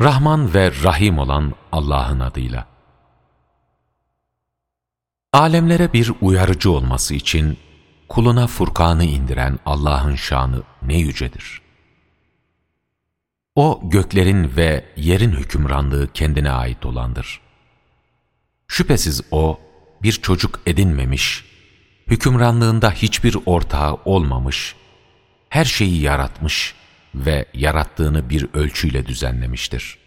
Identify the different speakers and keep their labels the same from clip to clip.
Speaker 1: Rahman ve Rahim olan Allah'ın adıyla. Alemlere bir uyarıcı olması için kuluna Furkan'ı indiren Allah'ın şanı ne yücedir. O göklerin ve yerin hükümranlığı kendine ait olandır. Şüphesiz O bir çocuk edinmemiş, hükümranlığında hiçbir ortağı olmamış, her şeyi yaratmış ve yarattığını bir ölçüyle düzenlemiştir.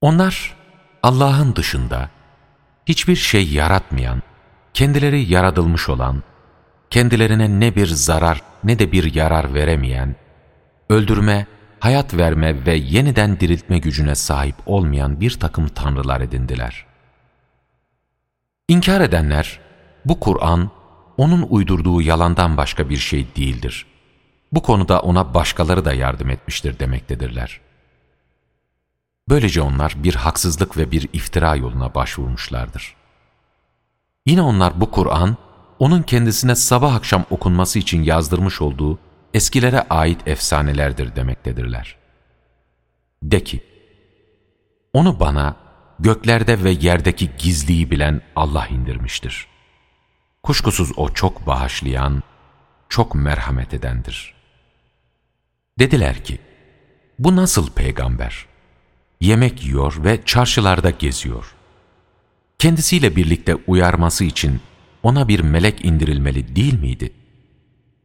Speaker 1: Onlar Allah'ın dışında hiçbir şey yaratmayan, kendileri yaratılmış olan, kendilerine ne bir zarar ne de bir yarar veremeyen, öldürme, hayat verme ve yeniden diriltme gücüne sahip olmayan bir takım tanrılar edindiler. İnkar edenler, bu Kur'an, onun uydurduğu yalandan başka bir şey değildir bu konuda ona başkaları da yardım etmiştir demektedirler. Böylece onlar bir haksızlık ve bir iftira yoluna başvurmuşlardır. Yine onlar bu Kur'an, onun kendisine sabah akşam okunması için yazdırmış olduğu eskilere ait efsanelerdir demektedirler. De ki, onu bana göklerde ve yerdeki gizliyi bilen Allah indirmiştir. Kuşkusuz o çok bağışlayan, çok merhamet edendir.'' Dediler ki, bu nasıl peygamber? Yemek yiyor ve çarşılarda geziyor. Kendisiyle birlikte uyarması için ona bir melek indirilmeli değil miydi?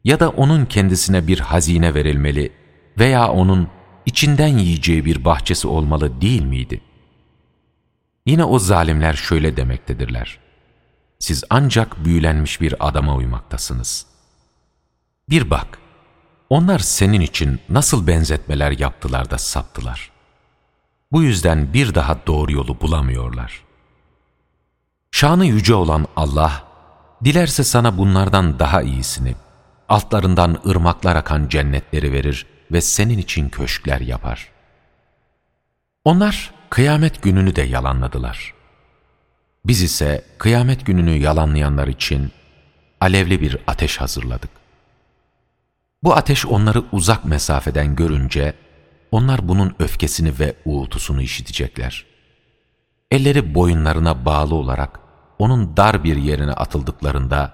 Speaker 1: Ya da onun kendisine bir hazine verilmeli veya onun içinden yiyeceği bir bahçesi olmalı değil miydi? Yine o zalimler şöyle demektedirler. Siz ancak büyülenmiş bir adama uymaktasınız. Bir bak, onlar senin için nasıl benzetmeler yaptılar da saptılar. Bu yüzden bir daha doğru yolu bulamıyorlar. Şanı yüce olan Allah, dilerse sana bunlardan daha iyisini, altlarından ırmaklar akan cennetleri verir ve senin için köşkler yapar. Onlar kıyamet gününü de yalanladılar. Biz ise kıyamet gününü yalanlayanlar için alevli bir ateş hazırladık. Bu ateş onları uzak mesafeden görünce, onlar bunun öfkesini ve uğultusunu işitecekler. Elleri boyunlarına bağlı olarak onun dar bir yerine atıldıklarında,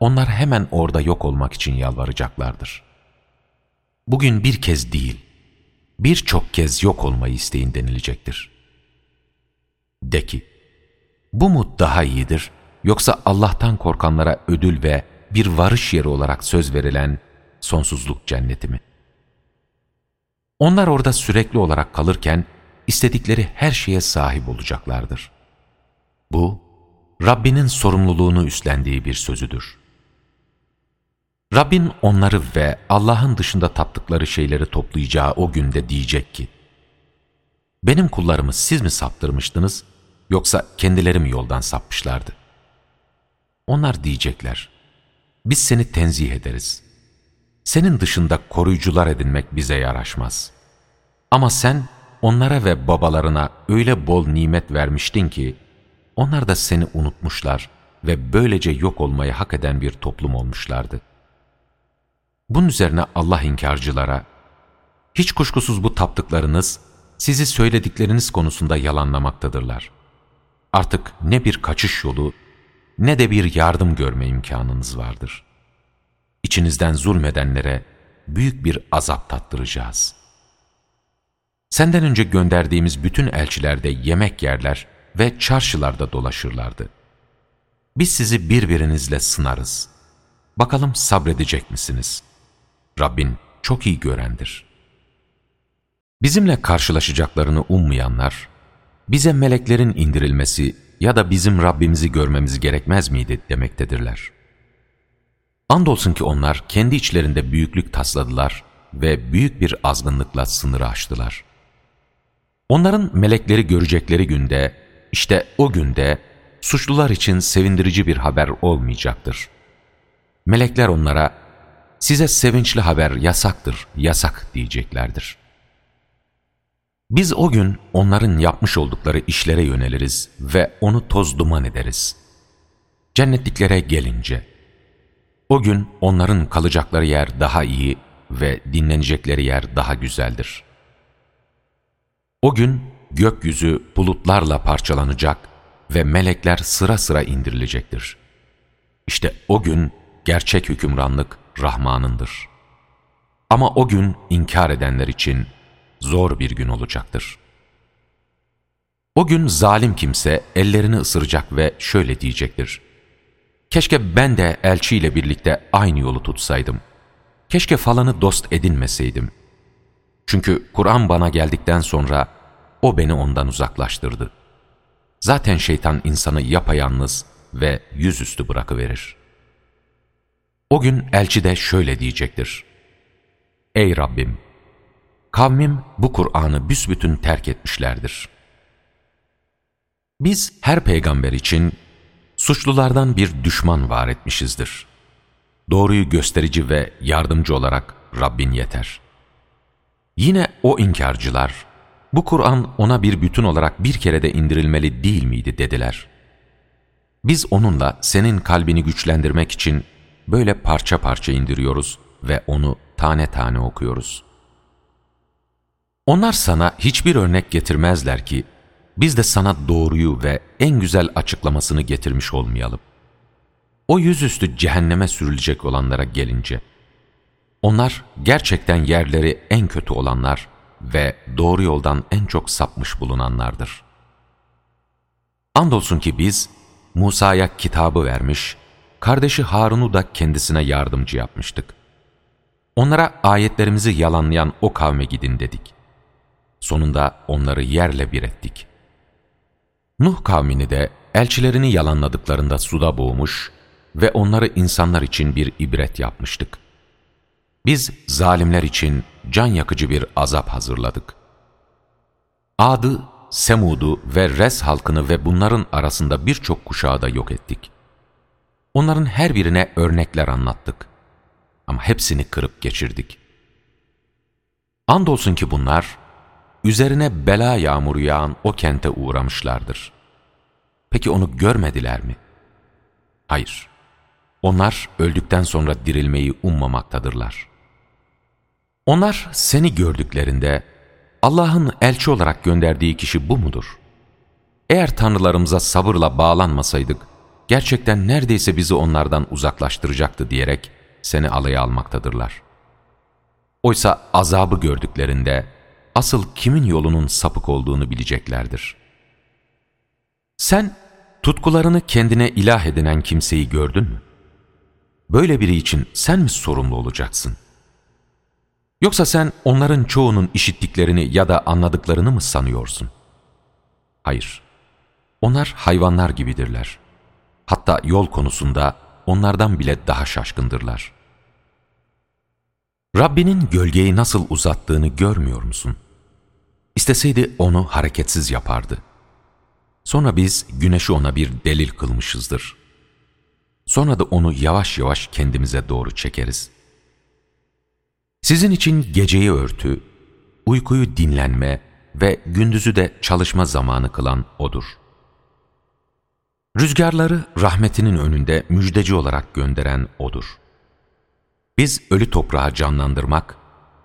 Speaker 1: onlar hemen orada yok olmak için yalvaracaklardır. Bugün bir kez değil, birçok kez yok olmayı isteyin denilecektir. De ki, bu mu daha iyidir, yoksa Allah'tan korkanlara ödül ve bir varış yeri olarak söz verilen, sonsuzluk cenneti mi? Onlar orada sürekli olarak kalırken istedikleri her şeye sahip olacaklardır. Bu, Rabbinin sorumluluğunu üstlendiği bir sözüdür. Rabbin onları ve Allah'ın dışında taptıkları şeyleri toplayacağı o günde diyecek ki, Benim kullarımı siz mi saptırmıştınız, yoksa kendileri mi yoldan sapmışlardı? Onlar diyecekler, biz seni tenzih ederiz. Senin dışında koruyucular edinmek bize yaraşmaz. Ama sen onlara ve babalarına öyle bol nimet vermiştin ki, onlar da seni unutmuşlar ve böylece yok olmayı hak eden bir toplum olmuşlardı. Bunun üzerine Allah inkarcılara, hiç kuşkusuz bu taptıklarınız, sizi söyledikleriniz konusunda yalanlamaktadırlar. Artık ne bir kaçış yolu, ne de bir yardım görme imkanınız vardır.'' İçinizden zulmedenlere büyük bir azap tattıracağız. Senden önce gönderdiğimiz bütün elçilerde yemek yerler ve çarşılarda dolaşırlardı. Biz sizi birbirinizle sınarız. Bakalım sabredecek misiniz? Rabbin çok iyi görendir. Bizimle karşılaşacaklarını ummayanlar, bize meleklerin indirilmesi ya da bizim Rabbimizi görmemiz gerekmez miydi demektedirler.'' Andolsun ki onlar kendi içlerinde büyüklük tasladılar ve büyük bir azgınlıkla sınırı aştılar. Onların melekleri görecekleri günde, işte o günde suçlular için sevindirici bir haber olmayacaktır. Melekler onlara, size sevinçli haber yasaktır, yasak diyeceklerdir. Biz o gün onların yapmış oldukları işlere yöneliriz ve onu toz duman ederiz. Cennetliklere gelince, o gün onların kalacakları yer daha iyi ve dinlenecekleri yer daha güzeldir. O gün gökyüzü bulutlarla parçalanacak ve melekler sıra sıra indirilecektir. İşte o gün gerçek hükümranlık Rahman'ındır. Ama o gün inkar edenler için zor bir gün olacaktır. O gün zalim kimse ellerini ısıracak ve şöyle diyecektir. Keşke ben de elçiyle birlikte aynı yolu tutsaydım. Keşke falanı dost edinmeseydim. Çünkü Kur'an bana geldikten sonra o beni ondan uzaklaştırdı. Zaten şeytan insanı yapayalnız ve yüzüstü bırakıverir. O gün elçi de şöyle diyecektir. Ey Rabbim! Kavmim bu Kur'an'ı büsbütün terk etmişlerdir. Biz her peygamber için suçlulardan bir düşman var etmişizdir. Doğruyu gösterici ve yardımcı olarak Rabbin yeter. Yine o inkarcılar, bu Kur'an ona bir bütün olarak bir kerede indirilmeli değil miydi dediler. Biz onunla senin kalbini güçlendirmek için böyle parça parça indiriyoruz ve onu tane tane okuyoruz. Onlar sana hiçbir örnek getirmezler ki, biz de sana doğruyu ve en güzel açıklamasını getirmiş olmayalım. O yüzüstü cehenneme sürülecek olanlara gelince, onlar gerçekten yerleri en kötü olanlar ve doğru yoldan en çok sapmış bulunanlardır. Andolsun ki biz Musa'ya kitabı vermiş, kardeşi Harun'u da kendisine yardımcı yapmıştık. Onlara ayetlerimizi yalanlayan o kavme gidin dedik. Sonunda onları yerle bir ettik. Nuh kavmini de elçilerini yalanladıklarında suda boğmuş ve onları insanlar için bir ibret yapmıştık. Biz zalimler için can yakıcı bir azap hazırladık. Ad'ı, Semud'u ve Res halkını ve bunların arasında birçok kuşağı da yok ettik. Onların her birine örnekler anlattık. Ama hepsini kırıp geçirdik. Andolsun ki bunlar, üzerine bela yağmuru yağan o kente uğramışlardır. Peki onu görmediler mi? Hayır. Onlar öldükten sonra dirilmeyi ummamaktadırlar. Onlar seni gördüklerinde Allah'ın elçi olarak gönderdiği kişi bu mudur? Eğer tanrılarımıza sabırla bağlanmasaydık, gerçekten neredeyse bizi onlardan uzaklaştıracaktı diyerek seni alaya almaktadırlar. Oysa azabı gördüklerinde asıl kimin yolunun sapık olduğunu bileceklerdir. Sen tutkularını kendine ilah edinen kimseyi gördün mü? Böyle biri için sen mi sorumlu olacaksın?'' Yoksa sen onların çoğunun işittiklerini ya da anladıklarını mı sanıyorsun? Hayır. Onlar hayvanlar gibidirler. Hatta yol konusunda onlardan bile daha şaşkındırlar. Rabbinin gölgeyi nasıl uzattığını görmüyor musun? İsteseydi onu hareketsiz yapardı. Sonra biz güneşi ona bir delil kılmışızdır. Sonra da onu yavaş yavaş kendimize doğru çekeriz.'' Sizin için geceyi örtü, uykuyu dinlenme ve gündüzü de çalışma zamanı kılan O'dur. Rüzgarları rahmetinin önünde müjdeci olarak gönderen O'dur. Biz ölü toprağı canlandırmak,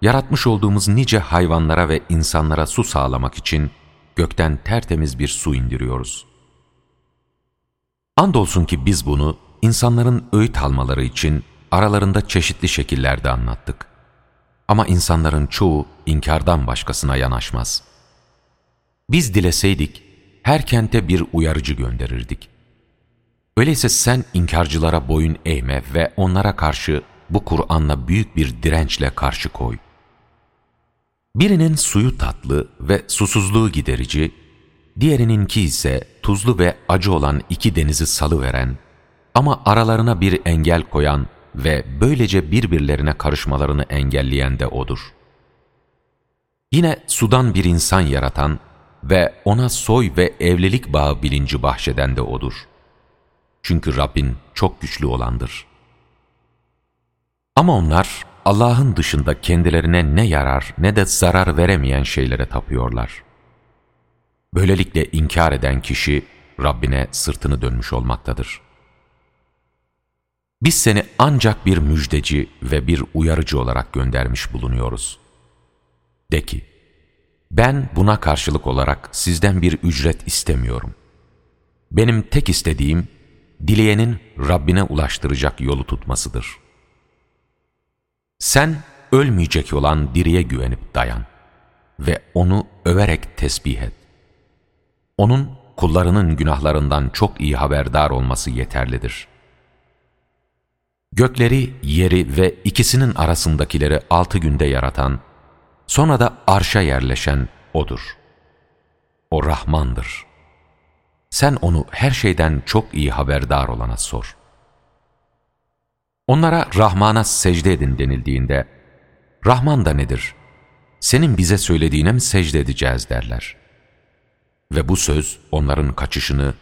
Speaker 1: yaratmış olduğumuz nice hayvanlara ve insanlara su sağlamak için gökten tertemiz bir su indiriyoruz. Andolsun ki biz bunu insanların öğüt almaları için aralarında çeşitli şekillerde anlattık. Ama insanların çoğu inkardan başkasına yanaşmaz. Biz dileseydik, her kente bir uyarıcı gönderirdik. Öyleyse sen inkarcılara boyun eğme ve onlara karşı bu Kur'an'la büyük bir dirençle karşı koy. Birinin suyu tatlı ve susuzluğu giderici, diğerininki ise tuzlu ve acı olan iki denizi salıveren ama aralarına bir engel koyan ve böylece birbirlerine karışmalarını engelleyen de O'dur. Yine sudan bir insan yaratan ve ona soy ve evlilik bağı bilinci bahşeden de O'dur. Çünkü Rabbin çok güçlü olandır. Ama onlar Allah'ın dışında kendilerine ne yarar ne de zarar veremeyen şeylere tapıyorlar. Böylelikle inkar eden kişi Rabbine sırtını dönmüş olmaktadır. Biz seni ancak bir müjdeci ve bir uyarıcı olarak göndermiş bulunuyoruz. De ki, ben buna karşılık olarak sizden bir ücret istemiyorum. Benim tek istediğim, dileyenin Rabbine ulaştıracak yolu tutmasıdır. Sen ölmeyecek olan diriye güvenip dayan ve onu överek tesbih et. Onun kullarının günahlarından çok iyi haberdar olması yeterlidir. Gökleri, yeri ve ikisinin arasındakileri altı günde yaratan, sonra da arşa yerleşen O'dur. O Rahmandır. Sen onu her şeyden çok iyi haberdar olana sor. Onlara Rahman'a secde edin denildiğinde, Rahman da nedir? Senin bize söylediğine mi secde edeceğiz derler. Ve bu söz onların kaçışını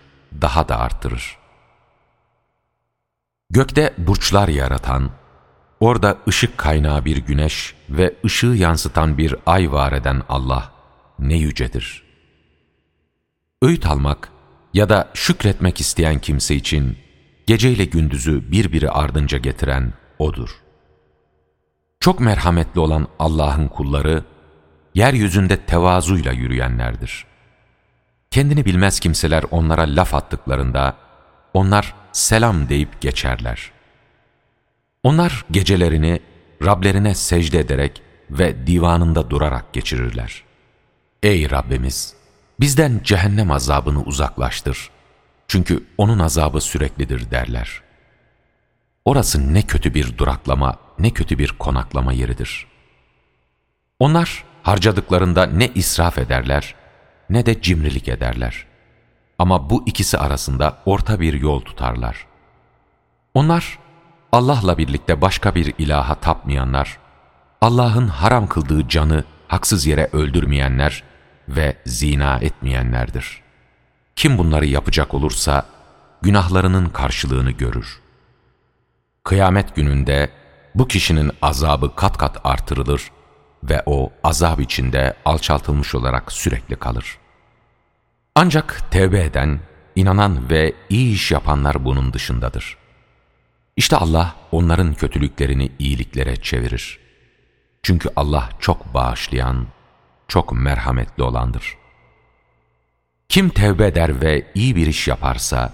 Speaker 1: daha da arttırır. Gökte burçlar yaratan, orada ışık kaynağı bir güneş ve ışığı yansıtan bir ay var eden Allah ne yücedir. Öğüt almak ya da şükretmek isteyen kimse için geceyle gündüzü birbiri ardınca getiren O'dur. Çok merhametli olan Allah'ın kulları, yeryüzünde tevazuyla yürüyenlerdir. Kendini bilmez kimseler onlara laf attıklarında, onlar selam deyip geçerler. Onlar gecelerini Rablerine secde ederek ve divanında durarak geçirirler. Ey Rabbimiz! Bizden cehennem azabını uzaklaştır. Çünkü onun azabı süreklidir derler. Orası ne kötü bir duraklama, ne kötü bir konaklama yeridir. Onlar harcadıklarında ne israf ederler, ne de cimrilik ederler. Ama bu ikisi arasında orta bir yol tutarlar. Onlar Allah'la birlikte başka bir ilaha tapmayanlar, Allah'ın haram kıldığı canı haksız yere öldürmeyenler ve zina etmeyenlerdir. Kim bunları yapacak olursa günahlarının karşılığını görür. Kıyamet gününde bu kişinin azabı kat kat artırılır ve o azap içinde alçaltılmış olarak sürekli kalır. Ancak tevbe eden, inanan ve iyi iş yapanlar bunun dışındadır. İşte Allah onların kötülüklerini iyiliklere çevirir. Çünkü Allah çok bağışlayan, çok merhametli olandır. Kim tevbe eder ve iyi bir iş yaparsa,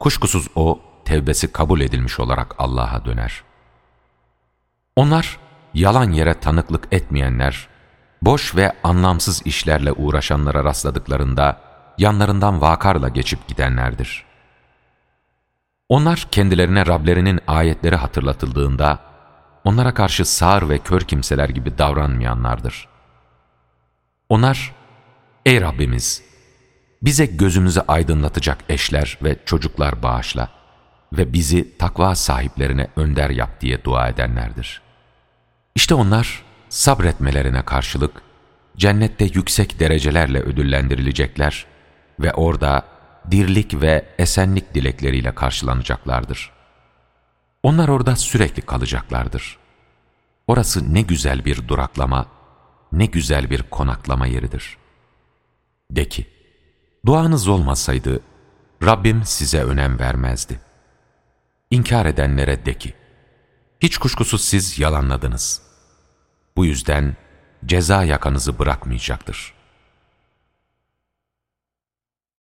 Speaker 1: kuşkusuz o tevbesi kabul edilmiş olarak Allah'a döner. Onlar, yalan yere tanıklık etmeyenler, boş ve anlamsız işlerle uğraşanlara rastladıklarında, yanlarından vakarla geçip gidenlerdir. Onlar kendilerine Rablerinin ayetleri hatırlatıldığında, onlara karşı sağır ve kör kimseler gibi davranmayanlardır. Onlar, ey Rabbimiz, bize gözümüzü aydınlatacak eşler ve çocuklar bağışla ve bizi takva sahiplerine önder yap diye dua edenlerdir. İşte onlar sabretmelerine karşılık cennette yüksek derecelerle ödüllendirilecekler ve orada dirlik ve esenlik dilekleriyle karşılanacaklardır. Onlar orada sürekli kalacaklardır. Orası ne güzel bir duraklama, ne güzel bir konaklama yeridir. De ki, duanız olmasaydı Rabbim size önem vermezdi. İnkar edenlere de ki, hiç kuşkusuz siz yalanladınız. Bu yüzden ceza yakanızı bırakmayacaktır.